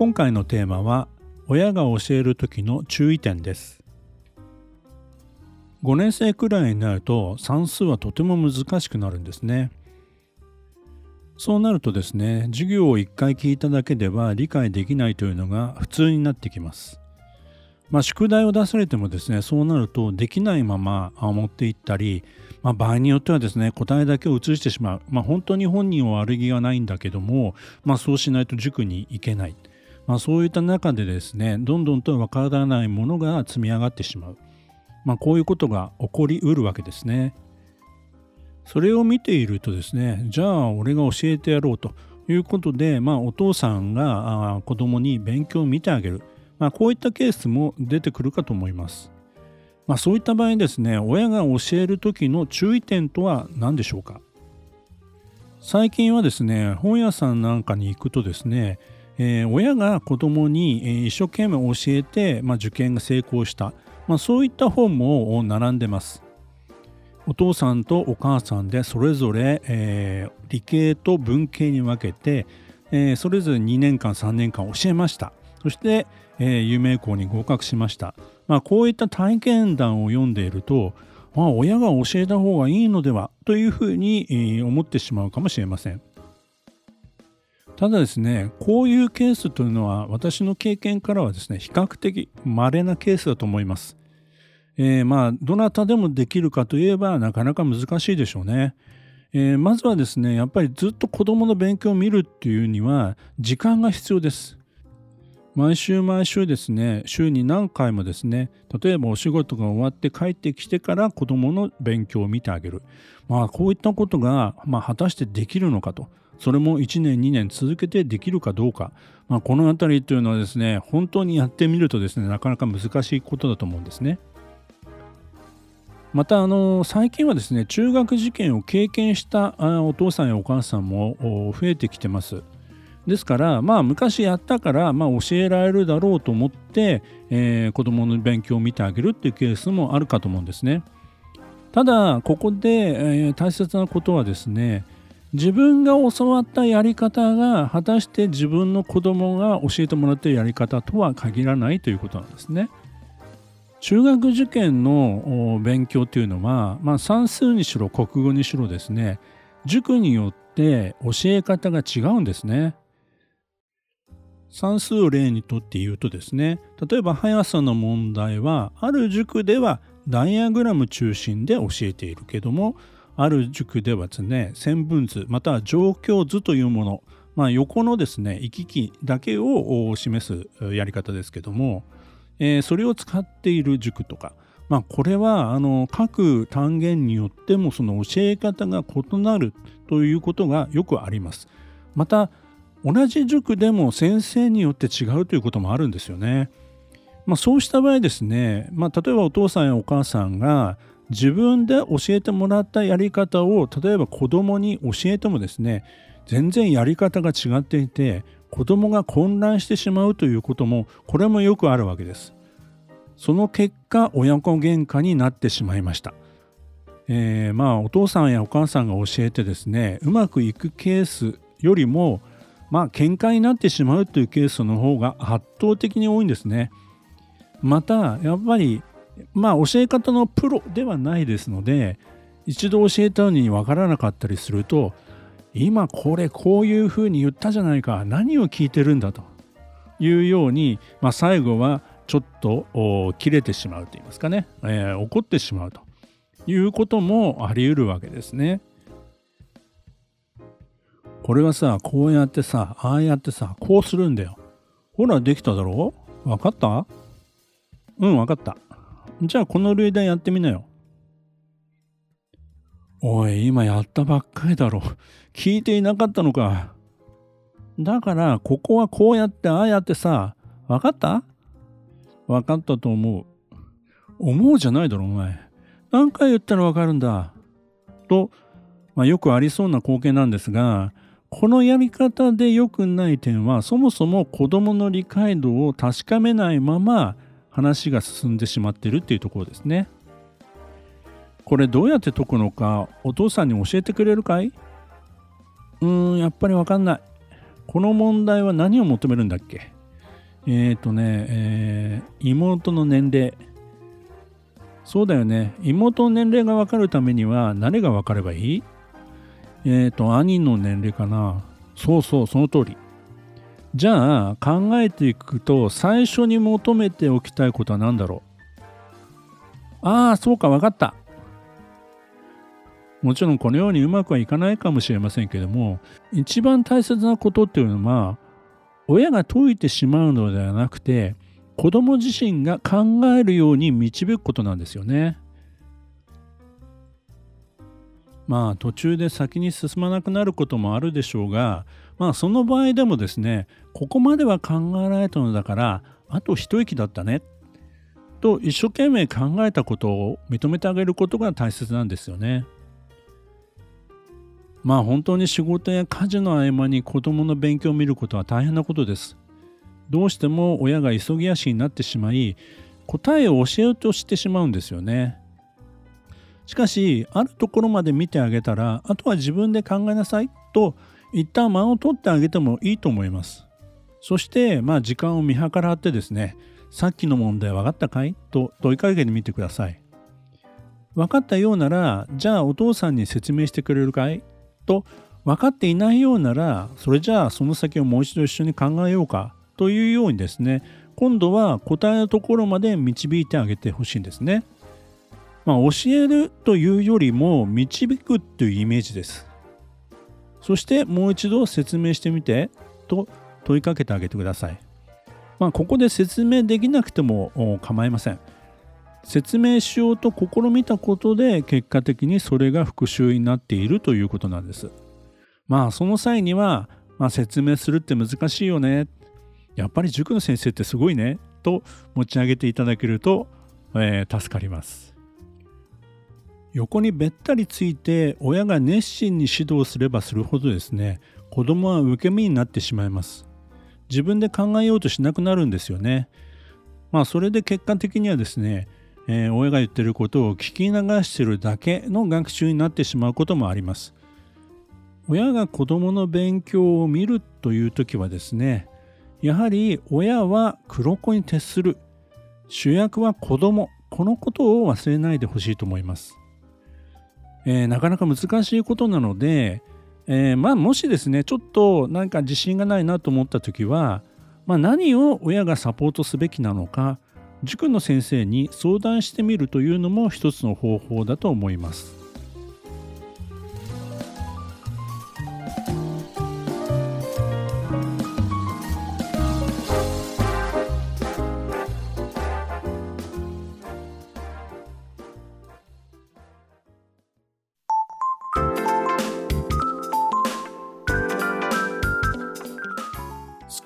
今回のテーマは親が教える時の注意点です。5年生くらいになると算数はとても難しくなるんですね。そうなるとですね授業を1回聞いただけでは理解できないというのが普通になってきます。まあ、宿題を出されてもですねそうなるとできないまま持っていったり、まあ、場合によってはですね答えだけを移してしまう、まあ、本当に本人は悪気がないんだけども、ま、そうしないと塾に行けない。まあ、そういった中でですねどんどんとわからないものが積み上がってしまう、まあ、こういうことが起こりうるわけですね。それを見ているとですねじゃあ俺が教えてやろうということで、まあ、お父さんが子供に勉強を見てあげる、まあ、こういったケースも出てくるかと思います。まあ、そういった場合ですね親が教える時の注意点とは何でしょうか最近はですね本屋さんなんかに行くとですねえー、親が子供に、一生懸命教えて、まあ、受験が成功した、まあ、そういった本も並んでます。お父さんとお母さんでそれぞれ、えー、理系と文系に分けて、えー、それぞれ2年間3年間教えました。そして、え、有名校に合格しました、まあ、こういった体験談を読んでいると、まあ、親が教えた方がいいのではというふうに、思ってしまうかもしれません。ただですねこういうケースというのは私の経験からはですね比較的稀なケースだと思います。えー、まあどなたでもできるかといえばなかなか難しいでしょうね。えー、まずはですねやっぱりずっと子どもの勉強を見るっていうには時間が必要です。毎週毎週ですね週に何回もですね例えばお仕事が終わって帰ってきてから子どもの勉強を見てあげるまあこういったことが、まあ、果たしてできるのかとそれも1年2年続けてできるかどうか、まあ、この辺りというのはですね本当にやってみるとですねなかなか難しいことだと思うんですね。またあの最近はですね中学受験を経験したお父さんやお母さんも増えてきてます。ですからまあ昔やったからまあ教えられるだろうと思って、えー、子どもの勉強を見てあげるっていうケースもあるかと思うんですね。ただここで、えー、大切なことはですね自分が教わったやり方が果たして自分の子供が教えてもらってるやり方とは限らないということなんですね。中学受験の勉強というのは、まあ、算数にしろ国語にしろですね塾によって教え方が違うんですね。算数を例にとって言うとですね例えば速さの問題はある塾ではダイアグラム中心で教えているけどもある塾ではですね線分図または状況図というもの、まあ、横のですね行き来だけを示すやり方ですけども、えー、それを使っている塾とか、まあ、これはあの各単元によってもその教え方が異なるということがよくあります。また同じ塾でも先生によって違うということもあるんですよね。まあ、そうした場合ですね、まあ、例えばお父さんやお母さんが自分で教えてもらったやり方を例えば子供に教えてもですね全然やり方が違っていて子供が混乱してしまうということもこれもよくあるわけです。その結果親子喧嘩になってしまいました、えー、まあお父さんやお母さんが教えてですねうまくいくケースよりもまあ喧嘩になってしまうというケースの方が圧倒的に多いんですね。またやっぱりまあ教え方のプロではないですので一度教えたのに分からなかったりすると今これこういうふうに言ったじゃないか何を聞いてるんだというように、まあ、最後はちょっと切れてしまうと言いますかね、えー、怒ってしまうということもあり得るわけですね。これはさこうやってさああやってさこうするんだよ。ほらできただろ？う分かった？うん分かった。じゃあこの類題やってみなよ。おい、今やったばっかりだろ。聞いていなかったのか。だからここはこうやってああやってさ分かった？分かったと思う思うじゃないだろお前何回言ったら分かるんだと、まあ、よくありそうな光景なんですがこのやり方で良くない点はそもそも子どもの理解度を確かめないまま話が進んでしまってるっていうところですね。これどうやって解くのかお父さんに教えてくれるかい？うーんやっぱりわかんない。この問題は何を求めるんだっけ？えっ、ー、とね、えー、妹の年齢。そうだよね。妹の年齢がわかるためには何がわかればいい？えっ、ー、と、兄の年齢かな。そうそう、その通り。じゃあ考えていくと最初に求めておきたいことは何だろう？ああそうか分かったもちろんこのようにうまくはいかないかもしれませんけども一番大切なことっていうのは親が解いてしまうのではなくて子供自身が考えるように導くことなんですよね。まあ途中で先に進まなくなることもあるでしょうがまあその場合でもですねここまでは考えられたのだからあと一息だったねと一生懸命考えたことを認めてあげることが大切なんですよね。まあ本当に仕事や家事の合間に子供の勉強を見ることは大変なことです。どうしても親が急ぎ足になってしまい答えを教えようとしてしまうんですよね。しかしあるところまで見てあげたらあとは自分で考えなさいと一旦間を取ってあげてもいいと思います。そしてまあ時間を見計らってですねさっきの問題分かったかい？と問いかけてみてください。分かったようならじゃあお父さんに説明してくれるかい？と分かっていないようならそれじゃあその先をもう一度一緒に考えようか？というようにですね今度は答えのところまで導いてあげてほしいんですね。まあ、教えるというよりも導くというイメージです。そしてもう一度説明してみてと問いかけてあげてください。まあ、ここで説明できなくても構いません。説明しようと試みたことで結果的にそれが復習になっているということなんです。まあその際には、まあ、説明するって難しいよね。やっぱり塾の先生ってすごいね。と持ち上げていただけると、えー、助かります。横にべったりついて親が熱心に指導すればするほどですね子供は受け身になってしまいます。自分で考えようとしなくなるんですよね。まあそれで結果的にはですねえー、親が言ってることを聞き流してるだけの学習になってしまうこともあります。親が子供の勉強を見るという時はですねやはり親は黒子に徹する。主役は子供。このことを忘れないでほしいと思います、えー、なかなか難しいことなので、えー、まあもしですねちょっとなんか自信がないなと思った時は、まあ、何を親がサポートすべきなのか塾の先生に相談してみるというのも一つの方法だと思います。